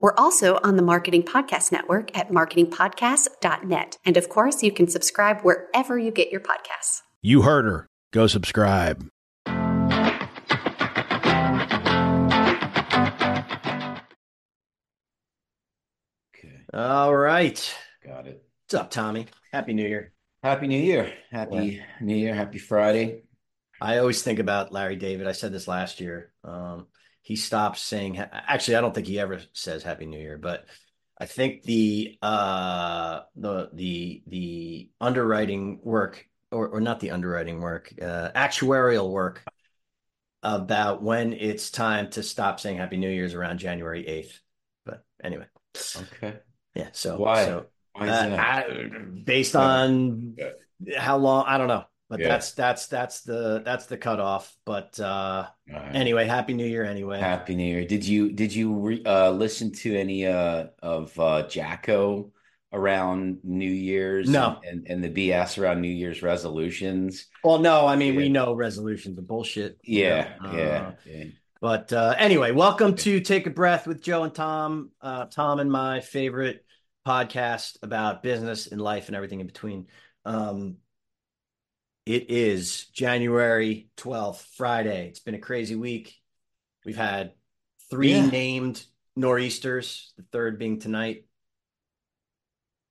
We're also on the Marketing Podcast Network at marketingpodcast.net. And of course, you can subscribe wherever you get your podcasts. You heard her. Go subscribe. Okay, All right. got it. What's up, Tommy? Happy New Year. Happy New Year. Happy New Year. Happy Friday. I always think about Larry David. I said this last year. Um, he stops saying, actually, I don't think he ever says Happy New Year, but I think the uh, the the the underwriting work, or or not the underwriting work, uh, actuarial work about when it's time to stop saying Happy New Year's around January eighth. But anyway, Okay. yeah. So Why? So, Why is uh? I, based on how long, I don't know, but Yeah. that's that's that's the that's the cutoff. But uh, right. anyway, Happy New Year anyway. Happy New Year. Did you did you re, uh, listen to any uh, of uh, Jocko around New Year's? No. And, and the BS around New Year's resolutions? Well, no, I mean we know resolutions are bullshit. you Yeah. know, Yeah. uh, yeah. But uh, anyway, welcome to Take a Breath with Joe and Thom. Uh, Thom and my favorite podcast about business and life and everything in between. Um, it is January 12th, Friday. It's been a crazy week. We've had three Yeah. named nor'easters, the third being tonight.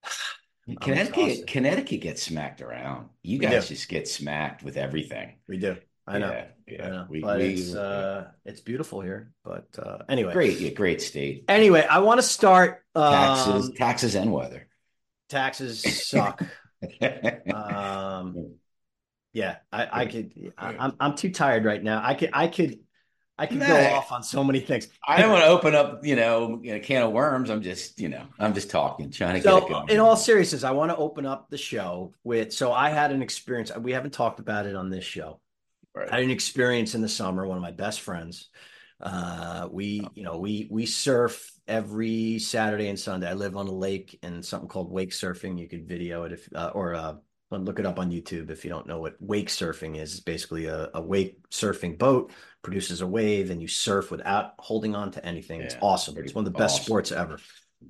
Connecticut. Connecticut gets smacked around. You We guys do. just get smacked with everything. We do. I know. Yeah, yeah. I know. We, but we, it's uh it's beautiful here. But uh anyway. great, yeah, great state. Anyway, I want to start um, Taxes, taxes, and weather. taxes suck. um yeah, I, I could I, I'm I'm too tired right now. I could I could I could go off on so many things. I don't want to open up, you know, a can of worms. I'm just, you know, I'm just talking, trying to get it going. in all seriousness, I want to open up the show with. So, I had an experience. We haven't talked about it on this show. Right. I had an experience in the summer. One of my best friends. Uh, we, you know, we we surf every Saturday and Sunday. I live on a lake and something called wake surfing. You could video it if, uh, or uh, look it up on YouTube if you don't know what wake surfing is. It's basically a, a wake surfing boat produces a wave and you surf without holding on to anything. It's awesome. It's one of the best awesome. sports ever.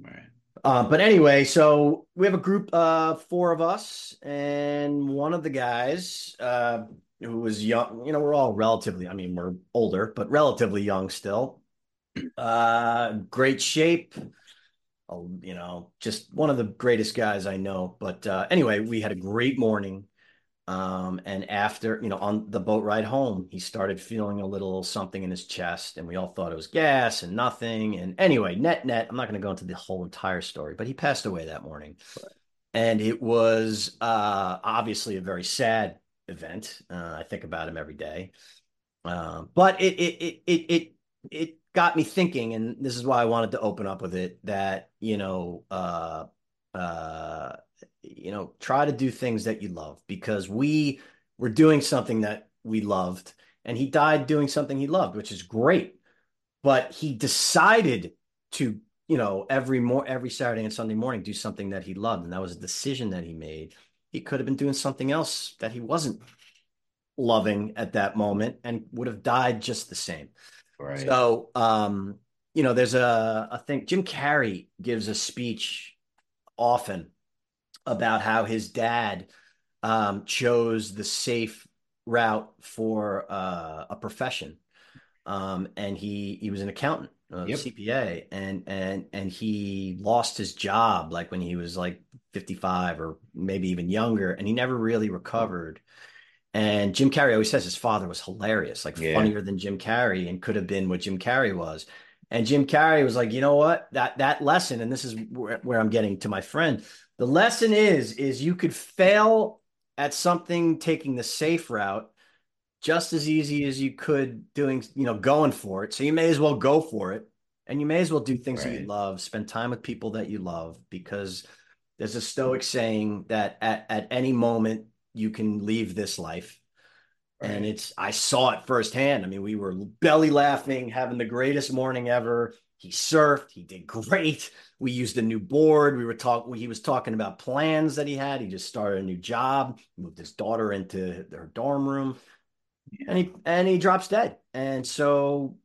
Right. Uh, but anyway, so we have a group of four of us, and one of the guys uh, who was young, you know, we're all relatively, I mean, we're older, but relatively young still. Uh, great shape. You know, just one of the greatest guys I know. But uh, anyway, we had a great morning. Um, and after, you know, on the boat ride home, he started feeling a little something in his chest, and we all thought it was gas and nothing. And anyway, net net, I'm not going to go into the whole entire story, but he passed away that morning. And it was uh, obviously a very sad event. Uh, I think about him every day. Um, but it it it it it it got me thinking, and this is why I wanted to open up with it. That you know, uh, uh, you know, try to do things that you love because we were doing something that we loved, and he died doing something he loved, which is great. But he decided to, you know, every more every Saturday and Sunday morning do something that he loved, and that was a decision that he made. He could have been doing something else that he wasn't loving at that moment and would have died just the same. Right. So, um, you know, there's a, a thing, Jim Carrey gives a speech often about how his dad um, chose the safe route for uh, a profession. Um, and he, he was an accountant, a Yep. CPA, and, and, and he lost his job like when he was like 55 or maybe even younger, and he never really recovered. And Jim Carrey always says his father was hilarious, like Yeah. funnier than Jim Carrey, and could have been what Jim Carrey was. And Jim Carrey was like, you know what? That that lesson, and this is where, where I'm getting to my friend. The lesson is is you could fail at something taking the safe route just as easy as you could doing, you know, going for it. So you may as well go for it And you may as well do things that you love, spend time with people that you love, because there's a Stoic saying that at, at any moment you can leave this life. And it's, I saw it firsthand. I mean, we were belly laughing, having the greatest morning ever. He surfed, he did great. We used a new board. We were talking, he was talking about plans that he had. He just started a new job, moved his daughter into her dorm room, and he and he drops dead. And so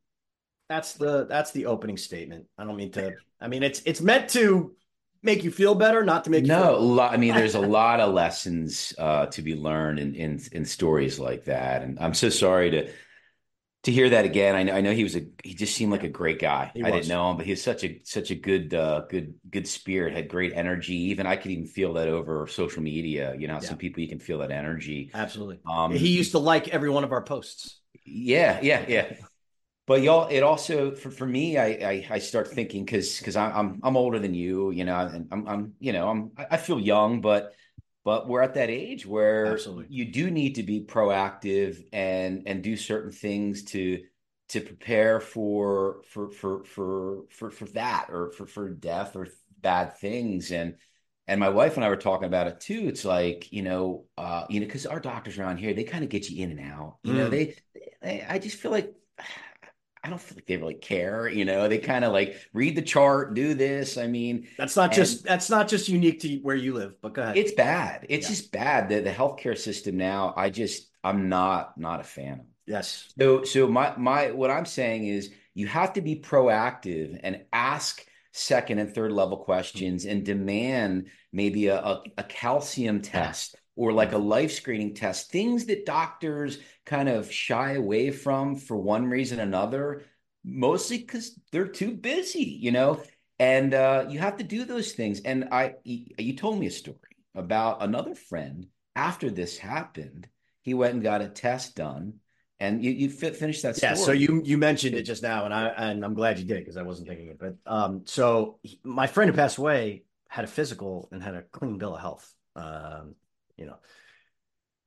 that's the that's the opening statement. I don't mean to, I mean, it's it's meant to make you feel better, not to make you No, a lot, I mean, there's a lot of lessons uh, to be learned in, in in stories like that, and I'm so sorry to to hear that again. I know, I know he was a he just seemed like a great guy. He I was. didn't know him, but he was such a such a good uh, good good spirit. Had great energy. Even I could even feel that over social media. You know, Yeah. some people you can feel that energy. Absolutely. Um, he used to like every one of our posts. Yeah, yeah, yeah. But y'all, it also for, for me, I, I I start thinking because because I'm I'm older than you, you know, and I'm I'm you know I'm I feel young, but but we're at that age where Absolutely. you do need to be proactive and and do certain things to to prepare for for for for for for that or for for death or bad things and and my wife and I were talking about it too. It's like you know, uh, you know, because our doctors around here, they kind of get you in and out. You know, Mm. they, they, I just feel like I don't feel like they really care. You know, they kind of like read the chart, do this. I mean, That's not just that's not just unique to where you live, but go ahead. it's bad. It's Yeah. just bad. The the healthcare system now, I just I'm not not a fan of. yes. So so my my what I'm saying is you have to be proactive and ask second and third level questions and demand maybe a, a, a calcium test or like a life screening test, things that doctors kind of shy away from for one reason or another, mostly because they're too busy, you know? And uh, you have to do those things. And I, you told me a story about another friend after this happened. He went and got a test done, and you you fi- finished that story. Yeah, so you you mentioned it just now, and I and I'm glad you did because I wasn't thinking it. But um, so he- my friend who passed away had a physical and had a clean bill of health. Um, you know,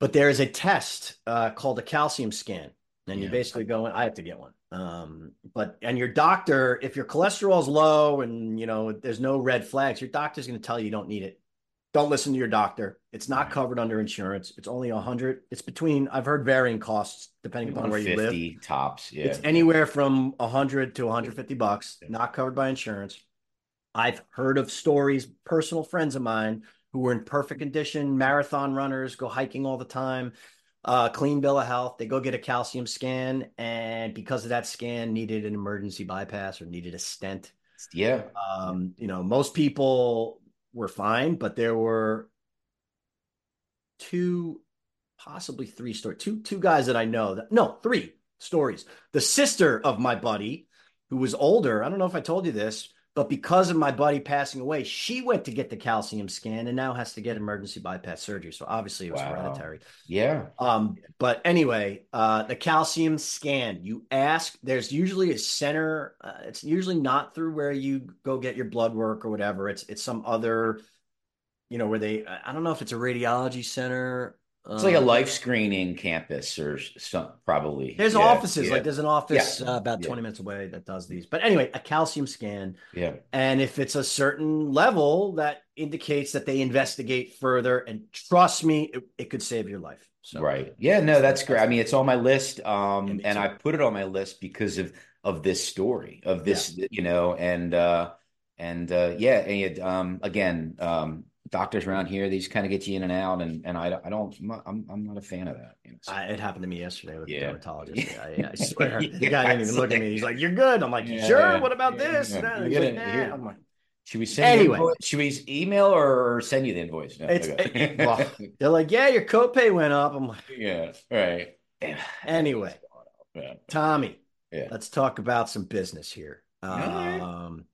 but there is a test uh, called a calcium scan, and you basically go in. I have to get one. Um, but and your doctor, if your cholesterol is low and you know there's no red flags, your doctor's going to tell you you don't need it. Don't listen to your doctor. It's not Right. covered under insurance. It's only a hundred. It's between. I've heard varying costs depending upon where you live. tops. Yeah. It's anywhere from a 100 to 150 bucks, not covered by insurance. I've heard of stories, personal friends of mine who were in perfect condition, marathon runners, go hiking all the time, uh, clean bill of health. They go get a calcium scan, and because of that scan, needed an emergency bypass or needed a stent. yeah. Um, you know, most people were fine, but there were two, possibly three stories, two two guys that I know that no, three stories. The sister of my buddy, who was older, I don't know if I told you this, but because of my buddy passing away, she went to get the calcium scan and now has to get emergency bypass surgery. So obviously it was Wow. hereditary. Yeah. Um, but anyway, uh, the calcium scan, you ask, there's usually a center. Uh, it's usually not through where you go get your blood work or whatever. It's it's some other, you know, where they. I don't know if it's a radiology center. It's like a um, life screening campus or some probably. There's Yeah, offices yeah, like there's an office Yeah. uh, about Yeah. 20 minutes away that does these. But anyway, a calcium scan, yeah. and if it's a certain level that indicates that they investigate further, and trust me, it, it could save your life. So Right. Yeah, no, that's great. I mean, it's on my list. Um, and. I put it on my list because of of this story, of this, you know, and uh and uh yeah, and um again, um doctors around here, these kind of get you in and out, and and I, I don't, I'm not, I'm, I'm not a fan of that. You know, so- I, it happened to me yesterday with Yeah. the dermatologist. I, I swear, the guy didn't even look at me. He's like, "You're good." I'm like, Yeah, sure? yeah, What about yeah, this?" yeah. You he's gotta- like, nah. I'm like, Should we send you Anyway. Should we email or send you the invoice? No, It's- okay. well, they're like, "Yeah, your copay went up." I'm like, yeah, right. Anyway. Yeah. Tommy, Yeah. let's talk about some business here. Um,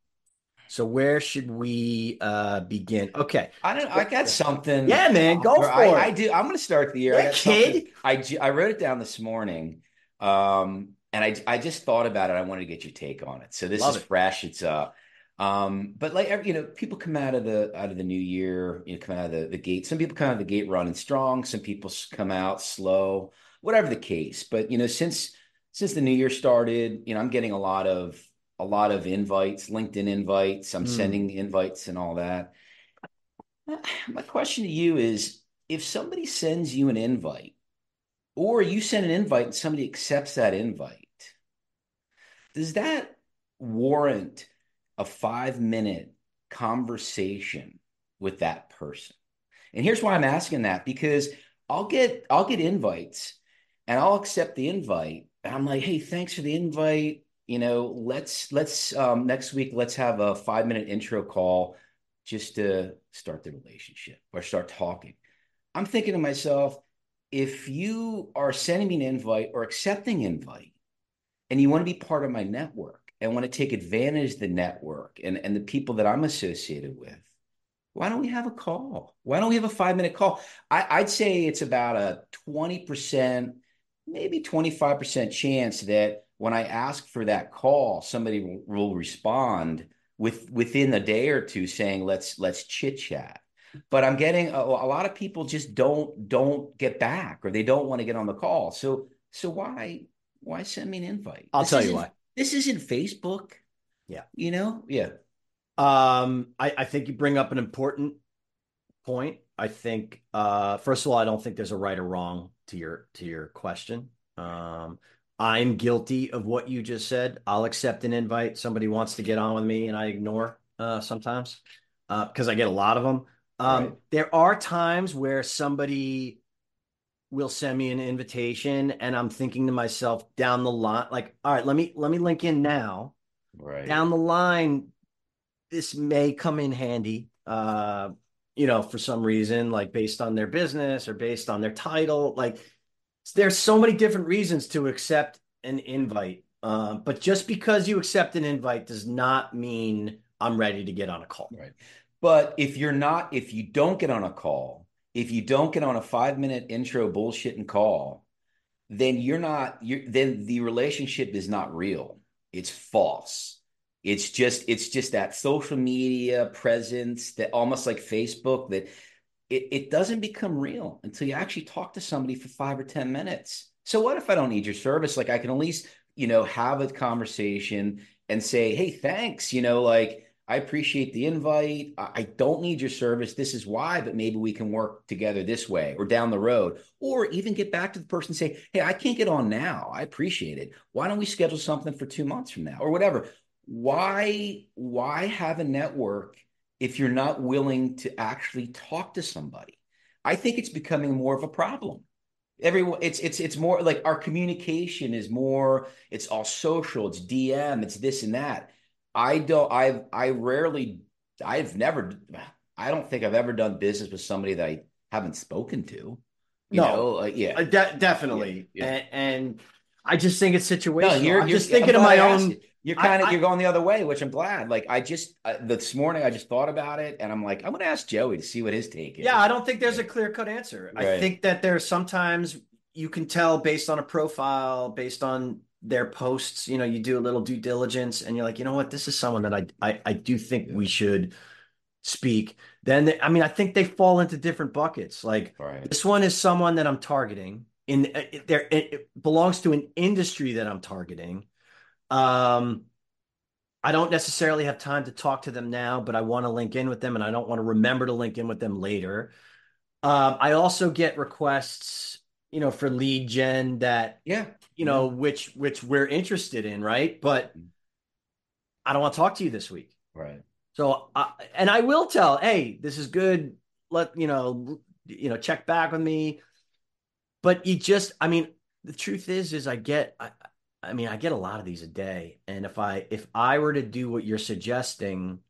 so where should we uh begin? Okay, I don't. I got something. Yeah, man, go for I, it. I do. I'm going to start the year. I Yeah, something- kid. I I wrote it down this morning, um, and I I just thought about it. I wanted to get your take on it. So this Love is it. fresh. It's uh, um, but like you know, people come out of the out of the new year. You know, come out of the the gate. Some people come out of the gate running strong. Some people come out slow. Whatever the case, but you know, since since the new year started, you know, I'm getting a lot of a lot of invites, LinkedIn invites. I'm Mm. sending invites and all that. My question to you is if somebody sends you an invite, or you send an invite and somebody accepts that invite, does that warrant a five minute conversation with that person? And here's why I'm asking that because I'll get I'll get invites and I'll accept the invite and I'm like, hey, thanks for the invite. You know, let's let's um, next week let's have a five minute intro call just to start the relationship or start talking. I'm thinking to myself, if you are sending me an invite or accepting invite and you want to be part of my network and want to take advantage of the network and, and the people that I'm associated with, why don't we have a call? Why don't we have a five minute call? I, I'd say it's about a 20%, maybe 25% chance that when I ask for that call, somebody will, respond with within a day or two saying, let's let's chit chat. But I'm getting a, a lot of people just don't don't get back or they don't want to get on the call. So so why why send me an invite? I'll This tell you why. This isn't Facebook. Yeah. You know? Yeah. Um, I, I think you bring up an important point. I think, uh, first of all, I don't think there's a right or wrong to your to your question. Um, I'm guilty of what you just said. I'll accept an invite. Somebody wants to get on with me, and I ignore uh, sometimes because I get a lot of them. Um, Right. There are times where somebody will send me an invitation, and I'm thinking to myself down the line, like, all right, let me let me link in now Right. down the line, this may come in handy, uh, you know, for some reason, like based on their business or based on their title. Like, there's so many different reasons to accept an invite. Uh, but just because you accept an invite does not mean I'm ready to get on a call. Right. But if you're not, if you don't get on a call, if you don't get on a five minute intro bullshitting call, then you're not, you're, then the relationship is not real. It's false. It's just, it's just that social media presence that almost like Facebook that it, it doesn't become real until you actually talk to somebody for five or 10 minutes. So what if I don't need your service? Like I can at least, you know, have a conversation and say, Hey, thanks. You know, like, I appreciate the invite. I don't need your service. This is why, but maybe we can work together this way or down the road, or even get back to the person and say, Hey, I can't get on now. I appreciate it. Why don't we schedule something for two months from now or whatever? Why, why have a network if you're not willing to actually talk to somebody? I think it's becoming more of a problem. Everyone, it's it's it's more like our communication is more. It's all social. It's DM. It's this and that. I don't. I've I rarely. I've never. I don't think I've ever done business with somebody that I haven't spoken to. You No. know, yeah. Uh, de- definitely. Yeah, yeah. And, and I just think it's situational. you're, I'm you're just thinking I'm of my I own. You're kind of you're going the other way, which I'm glad. Like I just uh, this morning I just thought about it, and I'm like, I'm gonna ask Joey to see what his take is. Yeah, I don't think there's a clear cut answer. I think that there's sometimes you can tell based on a profile, based on their posts, you know, you do a little due diligence and you're like, you know what, this is someone that I I, I do think we should speak. Then they, I mean, I think they fall into different buckets. Like Right. this one is someone that I'm targeting in it, there it belongs to an industry that I'm targeting. Um I don't necessarily have time to talk to them now, but I want to link in with them and I don't want to remember to link in with them later. Um, I also get requests, you know, for lead gen that, Yeah. you know, which which we're interested in, right? But I don't want to talk to you this week. Right. So, I, and I will tell, hey, this is good. Let you know, you know, check back with me. But you just, I mean, the truth is, is I get, I, I mean, I get a lot of these a day, and if I if I were to do what you're suggesting,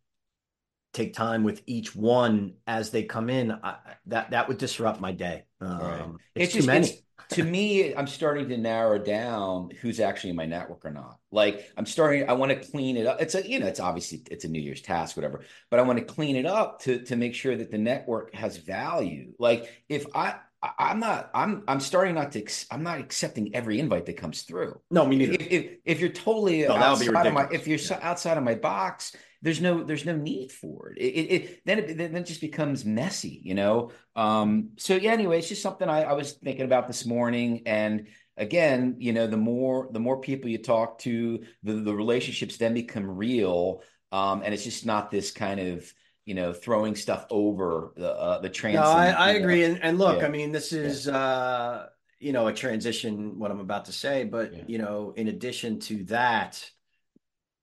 take time with each one as they come in, I, that that would disrupt my day. Um, Right. It's, It's too just- many. it's- to me, I'm starting to narrow down who's actually in my network or not. Like I'm starting, I want to clean it up. It's a, you know, it's obviously it's a New Year's task, whatever, but I want to clean it up to to make sure that the network has value. Like if I, I I'm not, I'm I'm starting not to, ex- I'm not accepting every invite that comes through. no, me neither. If, if if you're totally No, outside of my, if you're so- outside of my box, there's no there's no need for it. It, it, it then it then it just becomes messy, you know. Um. So yeah. Anyway, it's just something I, I was thinking about this morning, and again, you know, the more the more people you talk to, the the relationships then become real, um, and it's just not this kind of you know throwing stuff over the uh, the trans. No, I, I agree, and, and look, yeah. I mean, this is yeah. uh, you know a transition what I'm about to say, but yeah. you know, in addition to that,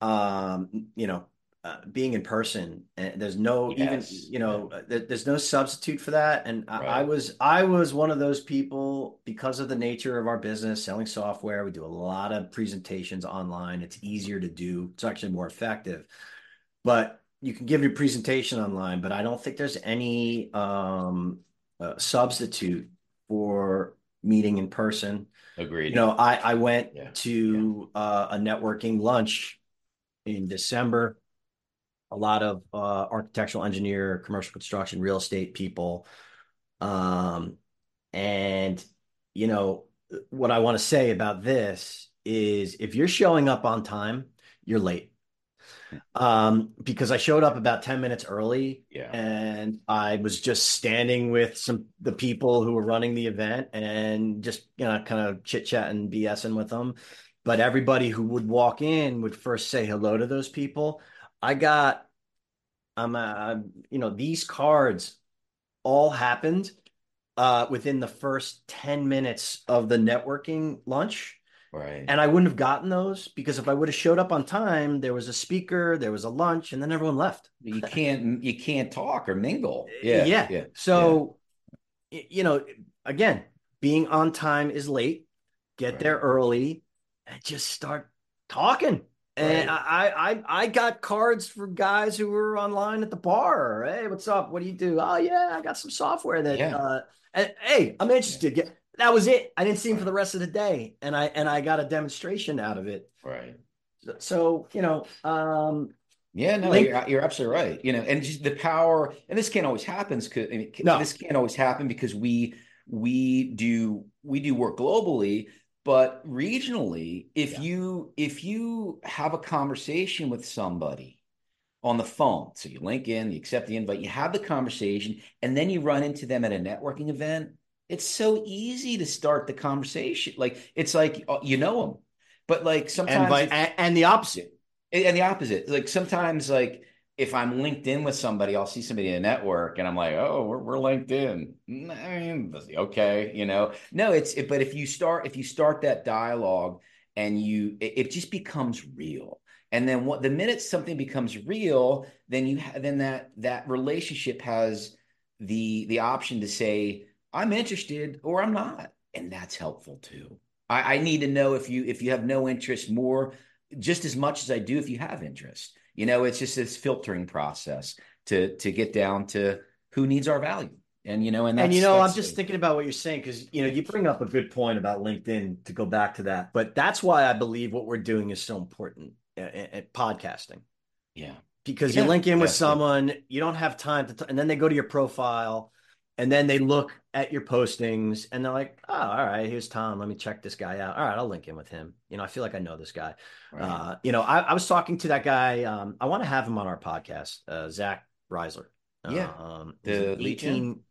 um, you know, uh, being in person and there's no yes. even you know yeah. there's no substitute for that and right. I, I, was i was one of those people because of the nature of our business selling software we do a lot of presentations online it's easier to do it's actually more effective but you can give your presentation online but i don't think there's any um, uh, substitute for meeting in person agreed you know i i went yeah. to yeah. Uh, a networking lunch in december a lot of uh, architectural engineer, commercial construction, real estate people. Um, and, you know, what I want to say about this is if you're showing up on time, you're late. Um, because I showed up about 10 minutes early yeah. and I was just standing with some the people who were running the event and just you know kind of chit chatting BSing with them. But everybody who would walk in would first say hello to those people. I got, I'm, uh, you know, these cards all happened uh, within the first 10 minutes of the networking lunch. Right. And I wouldn't have gotten those because if I would have showed up on time, there was a speaker, there was a lunch, and then everyone left. You can't you can't talk or mingle. Yeah. Yeah. yeah. So yeah. you know, again, being on time is late. Get right. there early and just start talking. And right. I, I I got cards for guys who were online at the bar. Hey, what's up? What do you do? Oh yeah, I got some software that. Yeah. Uh, and, hey, I'm interested. Yeah. That was it. I didn't see him for the rest of the day, and I and I got a demonstration out of it. Right. So, so you know, um, yeah, no, link- you're, you're, absolutely right. You know, and just the power, and this can't always happen because I mean, no. this can't always happen because we we do we do work globally but regionally if yeah. you if you have a conversation with somebody on the phone so you link in you accept the invite you have the conversation and then you run into them at a networking event it's so easy to start the conversation. Like it's like uh, you know them but like sometimes and, by, and the opposite. And the opposite. Like sometimes like if I'm linked in with somebody, I'll see somebody in a network and I'm like, oh, we're, we're linked in. I mean, okay, you know, no, it's, it, but if you start, if you start that dialogue and you, it, it just becomes real. And then what, the minute something becomes real, then you have, then that, that relationship has the, the option to say, I'm interested or I'm not. And that's helpful too. I, I need to know if you, if you have no interest more, just as much as I do if you have interest you know, it's just this filtering process to to get down to who needs our value. And you know, and and you know, I'm just thinking about what you're saying because you know you bring up a good point about LinkedIn to go back to that, but that's why I believe what we're doing is so important uh, at, at podcasting. Yeah, because yeah, you link in with someone, you don't have time to, t- and then they go to your profile, and then they look at your postings, and they're like, "Oh, all right, here's Thom. Let me check this guy out. All right, I'll link in with him. You know, I feel like I know this guy. Right. Uh, you know, I, I, was talking to that guy. Um, I want to have him on our podcast, uh, Zach Reisler. Yeah, um, the 18.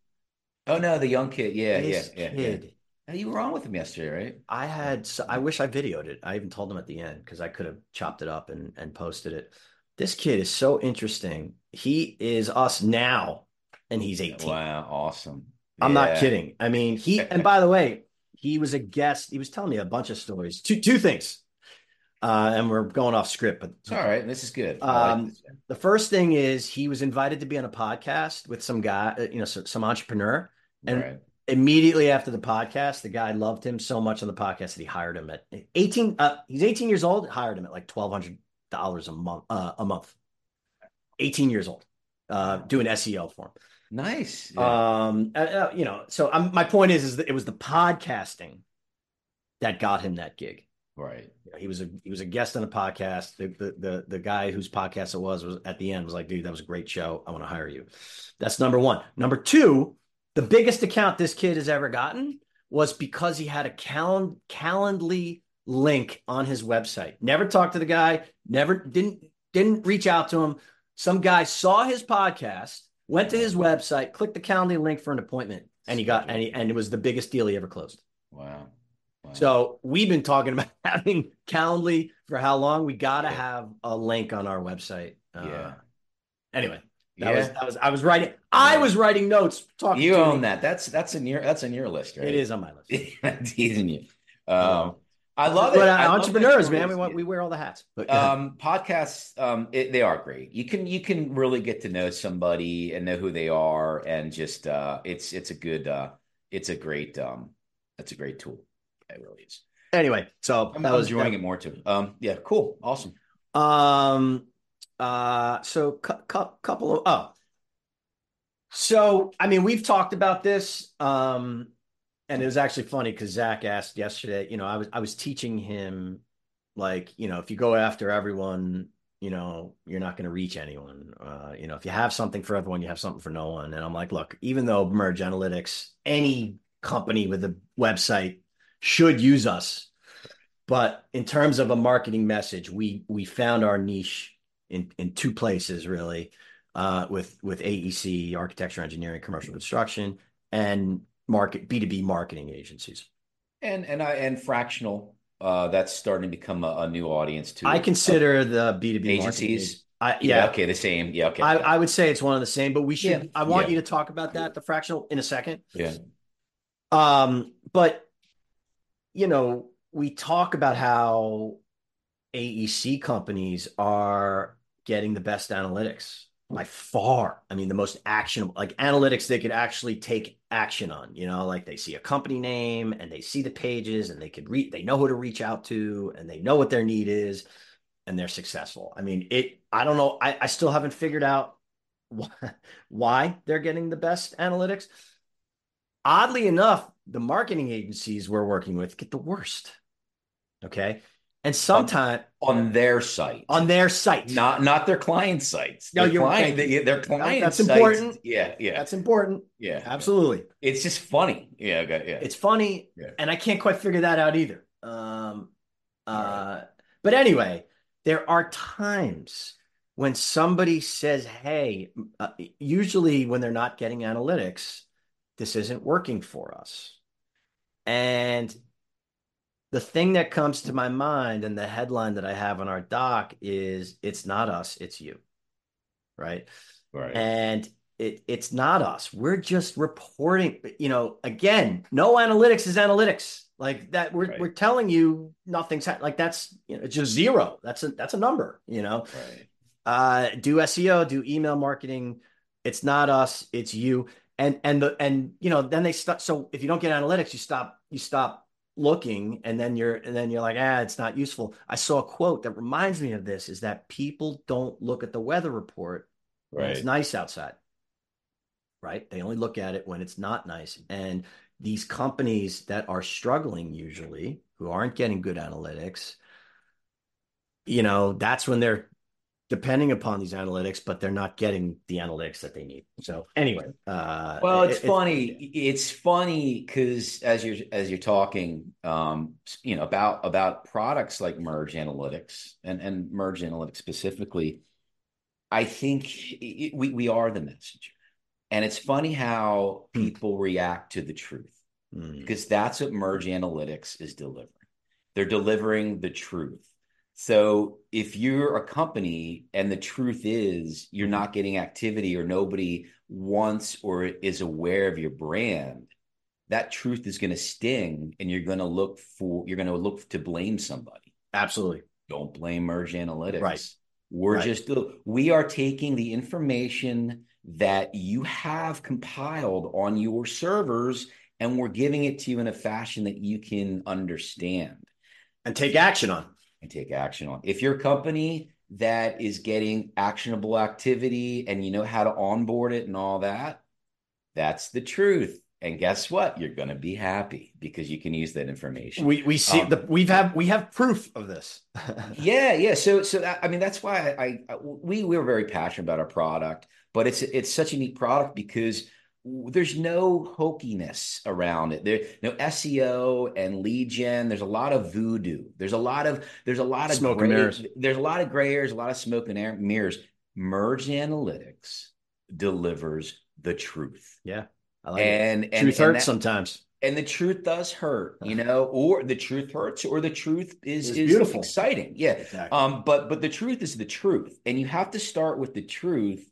Oh no, the young kid. Yeah, yeah, yeah, kid. yeah. You were on with him yesterday, right? I had. So, I wish I videoed it. I even told him at the end because I could have chopped it up and and posted it. This kid is so interesting. He is us now and he's 18. Wow, awesome. I'm yeah. not kidding. I mean, he and by the way, he was a guest. He was telling me a bunch of stories. Two two things. Uh, and we're going off script, but all right. This is good. Um, like this. The first thing is he was invited to be on a podcast with some guy, uh, you know, some, some entrepreneur, and right. immediately after the podcast, the guy loved him so much on the podcast that he hired him at 18. Uh, he's 18 years old. Hired him at like twelve hundred dollars a month. Uh, a month. 18 years old. Uh, doing SEO for him. Nice. Yeah. Um, uh, uh, you know, so um, my point is, is that it was the podcasting that got him that gig. Right. You know, he was a he was a guest on a podcast. The, the the the guy whose podcast it was was at the end was like, dude, that was a great show. I want to hire you. That's number one. Number two, the biggest account this kid has ever gotten was because he had a calend Calendly link on his website. Never talked to the guy. Never didn't didn't reach out to him. Some guy saw his podcast went to his website, clicked the Calendly link for an appointment, and he got and, he, and it was the biggest deal he ever closed. Wow. Wow. So we've been talking about having Calendly for how long? We got to Yeah. have a link on our website. Uh, Yeah. Anyway, that Yeah. was that was I was writing. I was writing notes. Talking. you own you. that. That's that's in your that's in your list, right? It is on my list. Teasing you. Um, I love it. But uh, I entrepreneurs, man, we want, we wear all the hats. But um podcasts um it, they are great you can you can really get to know somebody and know who they are and just uh it's it's a good uh it's a great um it's a great tool it really is anyway, so i'm, that I'm was enjoying it more too um yeah cool awesome Um. Uh. So, cu- cu- couple of oh. So, I mean, we've talked about this. Um, and it was actually funny because Zach asked yesterday. You know, I was I was teaching him, like, you know, if you go after everyone, you know, you're not going to reach anyone. Uh, you know, if you have something for everyone, you have something for no one. And I'm like, look, even though Merge Analytics, any company with a website should use us, but in terms of a marketing message, we we found our niche in in two places really, uh, with with AEC, architecture, engineering, commercial construction, and market B two B marketing agencies. and and i and fractional uh that's starting to become a, a new audience too I consider the B two B agencies I, yeah, yeah, okay the same yeah okay I, I would say it's one of the same, but we should. Yeah. I want Yeah. you to talk about that, the fractional, in a second. yeah Um, but you know, we talk about how AEC companies are getting the best analytics by far. I mean, the most actionable, like analytics they could actually take action on, you know, like they see a company name and they see the pages and they could read, they know who to reach out to and they know what their need is and they're successful. I mean, it, I don't know. I, I still haven't figured out why, why they're getting the best analytics. Oddly enough, the marketing agencies we're working with get the worst. Okay. And sometimes on their site on their site. not not their client sites No, their you're- client they- their client that's sites- important. yeah yeah That's important. yeah Absolutely. it's just funny yeah okay, yeah It's funny. Yeah. And I can't quite figure that out either. Um, uh, but anyway, there are times when somebody says, Hey, uh, usually when they're not getting analytics, this isn't working for us. And the thing that comes to my mind and the headline that I have on our doc is it's not us, it's you. Right. right And it, it's not us. We're just reporting, you know, again, no analytics is analytics. Like that, we're Right. we're telling you nothing's ha- like that's you know, it's just zero. That's a that's a number, you know. right Uh do SEO, do email marketing. It's not us, it's you. And and the and you know, then they stop. So if you don't get analytics, you stop, you stop looking, and then you're and then you're like, ah, it's not useful. I saw a quote that reminds me of this is that people don't look at the weather report when it's nice outside. Right? They only look at it when it's not nice. And these companies that are struggling usually, who aren't getting good analytics, you know, that's when they're depending upon these analytics, but they're not getting the analytics that they need. So anyway, uh well it's it- funny it's funny because as you're as you're talking um you know about about products like merge analytics and and merge analytics specifically i think it, we we are the messenger and it's funny how Hmm. people react to the truth Hmm. because that's what merge analytics is delivering they're delivering the truth so if you're a company and the truth is you're not getting activity or nobody wants or is aware of your brand that truth is going to sting and you're going to look for you're going to look to blame somebody absolutely don't blame merge analytics Right. we're Right. just we are taking the information that you have compiled on your servers and we're giving it to you in a fashion that you can understand and take action on. And take action on. If you're company that is getting actionable activity and you know how to onboard it and all that, that's the truth. And guess what? You're going to be happy because you can use that information. We we see Um, the we've have we have proof of this. yeah, yeah. So, so that, I mean, that's why I, I we we were very passionate about our product, but it's it's such a neat product because there's no hokiness around it. There no SEO and lead gen. There's a lot of voodoo. There's a lot of there's a lot of Smoke and gray, mirrors. There's a lot of gray areas, a lot of smoke and air, mirrors. Merge Analytics delivers the truth. Yeah. I like and, it. and Truth and hurts that- sometimes. and the truth does hurt, you know, or the truth hurts, or the truth is is beautiful. exciting. Yeah. Exactly. Um, but but the truth is the truth, and you have to start with the truth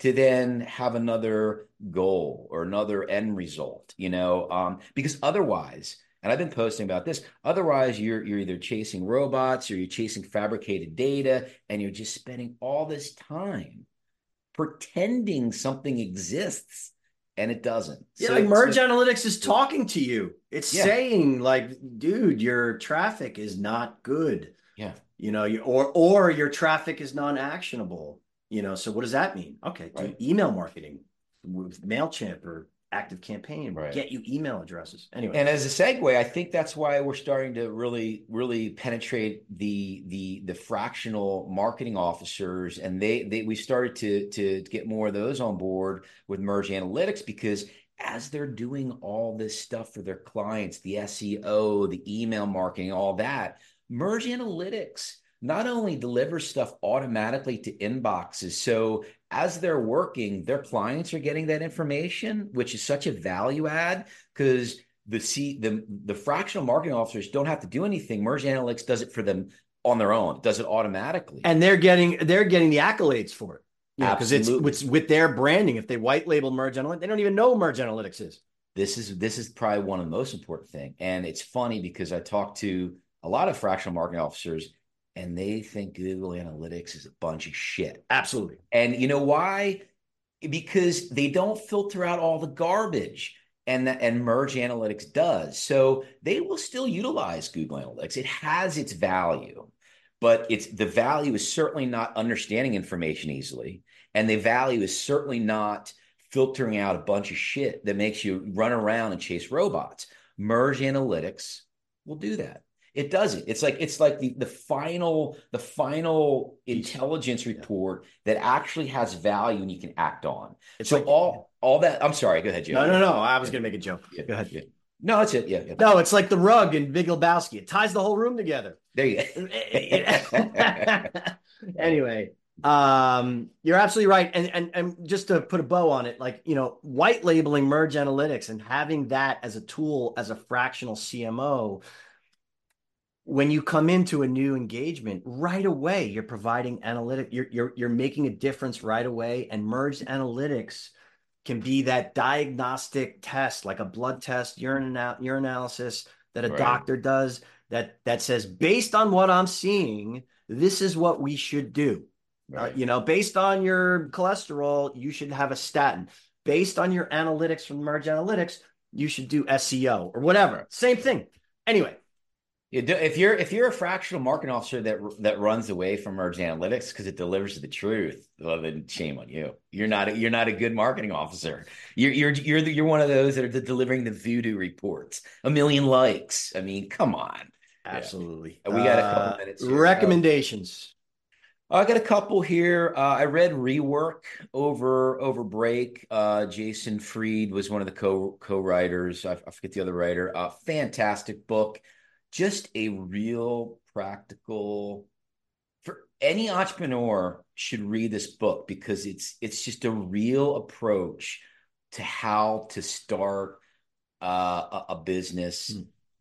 to then have another goal or another end result, you know, um, because otherwise, and I've been posting about this, otherwise you're you're either chasing robots or you're chasing fabricated data, and you're just spending all this time pretending something exists and it doesn't. Yeah, So- like Merge so- Analytics is talking to you. It's Yeah. saying like, dude, your traffic is not good. yeah. You know, you or or your traffic is non-actionable. You know, so what does that mean? Okay, do Right. email marketing with MailChimp or Active Campaign. Right. Get you email addresses. Anyway. And as a segue, I think that's why we're starting to really, really penetrate the the the fractional marketing officers, and they they we started to to get more of those on board with Merge Analytics because as they're doing all this stuff for their clients, the SEO, the email marketing, all that, Merge Analytics not only delivers stuff automatically to inboxes, so as they're working, their clients are getting that information, which is such a value add because the C the the fractional marketing officers don't have to do anything. Merge Analytics does it for them on their own. It does it automatically. and they're getting they're getting the accolades for it. because it's, it's with their branding. If they white label Merge Analytics, they don't even know Merge Analytics is. this is this is probably one of the most important thing. And it's funny because I talk to a lot of fractional marketing officers and they think Google Analytics is a bunch of shit. Absolutely. And you know why? Because they don't filter out all the garbage. And that and Merge Analytics does. So they will still utilize Google Analytics. It has its value, but it's the value is certainly not understanding information easily. And the value is certainly not filtering out a bunch of shit that makes you run around and chase robots. Merge Analytics will do that. It does it. It's like it's like the the final the final intelligence report that actually has value and you can act on. It's so like- all all that. I'm sorry. Go ahead, Joe. No, no, no. I was going to make a joke. Yeah, Go ahead. yeah. No, that's it. Yeah, yeah. No, it's like the rug in Big Lebowski. It ties the whole room together. There you go. anyway, um, you're absolutely right. And, and and just to put a bow on it, like you know, white labeling Merge Analytics and having that as a tool as a fractional CMO. When you come into a new engagement, right away you're providing analytic. You're you're you're making a difference right away. And Merge Analytics can be that diagnostic test, like a blood test, urine anal- urine analysis that a Right. doctor does that that says based on what I'm seeing, this is what we should do. Uh, Right. you know, based on your cholesterol, you should have a statin. Based on your analytics from Merge Analytics, you should do SEO or whatever. Same thing. Anyway, If you're if you're a fractional marketing officer that that runs away from Merge Analytics because it delivers the truth, well then shame on you. You're not a, you're not a good marketing officer. You're you're you're the, you're one of those that are delivering the voodoo reports. A million likes. I mean, come on. absolutely. We got a couple minutes here. Recommendations. I got a couple here. Uh, I read Rework over over break. Uh, Jason Fried was one of the co co writers. I, I forget the other writer. Uh, fantastic book. Just a real practical for any entrepreneur should read this book because it's it's just a real approach to how to start uh, a, a business.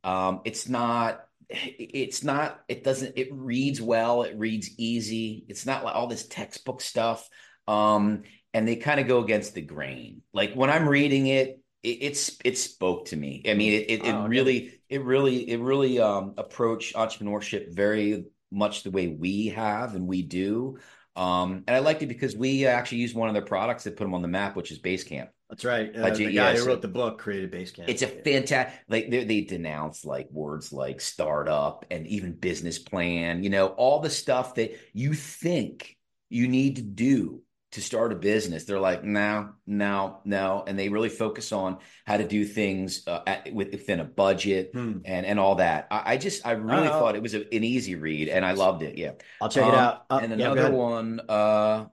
Um, it's not it's not it doesn't it reads well it reads easy. It's not like all this textbook stuff. Um and they kind of go against the grain. Like when i'm reading it it it's it spoke to me. I mean it it, it Oh, okay. really it really it really um approached entrepreneurship very much the way we have and we do um and i liked it because we actually used one of their products that put them on the map which is basecamp That's right. Uh, Uh, the G- guy yeah, who wrote the book created Basecamp. it's a fantastic like they, they denounce like words like startup and even business plan you know all the stuff that you think you need to do to start a business they're like no no no and they really focus on how to do things uh, at, within a budget Hmm. and and all that i, I just i really Oh. thought it was a, an easy read and i loved it yeah I'll check it Um, out. Uh, and another ahead. one uh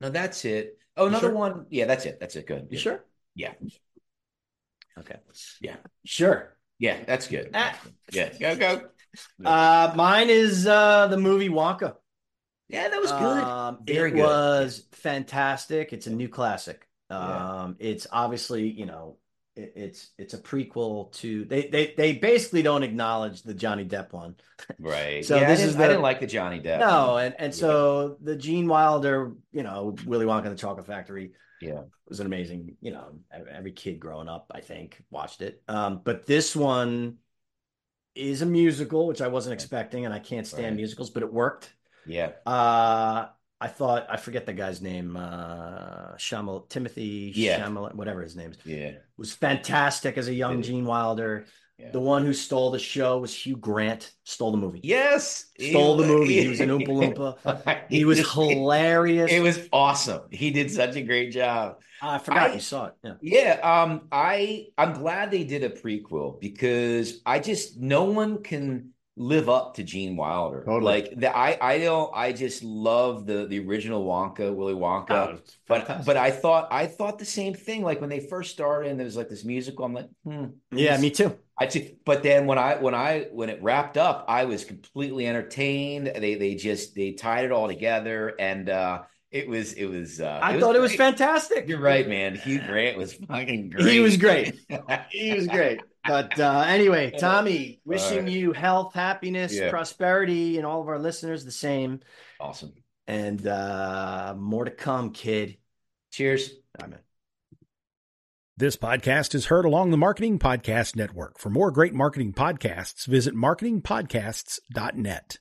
no that's it oh another sure? one yeah that's it that's it good You good. sure? yeah Okay. Yeah. Sure. yeah that's good Ah. yeah go go Uh, mine is uh, the movie Wonka. Yeah, that was good. Um, Very it good. was fantastic. It's a new classic. Yeah. Um, it's obviously, you know, it, it's it's a prequel to they they they basically don't acknowledge the Johnny Depp one. Right. so yeah, this is the, I didn't like the Johnny Depp. No, and and yeah. so the Gene Wilder, you know, Willy Wonka and the Chocolate Factory. Yeah, was an amazing. You know, every kid growing up, I think, watched it. Um, but this one is a musical, which I wasn't expecting, and I can't stand right. musicals, but it worked. Yeah. Uh, I thought I forget the guy's name, uh Shamal Timothy yeah. Shamal, whatever his name is. Yeah. Was fantastic as a young Gene Wilder. Yeah. The one who stole the show was Hugh Grant. Stole the movie. Yes, stole he, the movie. He was an Oompa Loompa. he was hilarious. It was awesome. He did such a great job. I forgot I, you saw it. Yeah. Yeah. Um. I I'm glad they did a prequel because I just no one can live up to Gene Wilder. Totally. Like the, I I don't I just love the the original Wonka, Willy Wonka. Oh, but but I thought I thought the same thing. Like when they first started and there was like this musical, I'm like, hmm, yeah, me too. I too. But then when I when I when it wrapped up, I was completely entertained. They they just they tied it all together and uh it was it was uh I it thought was it was fantastic. You're right, man. Hugh Grant was fucking great. He was great. he was great. But uh, anyway, Tommy, wishing right. you health, happiness, yeah. prosperity, and all of our listeners the same. Awesome. And uh, more to come, kid. Cheers. Amen. This podcast is heard along the Marketing Podcast Network. For more great marketing podcasts, visit marketingpodcasts.net.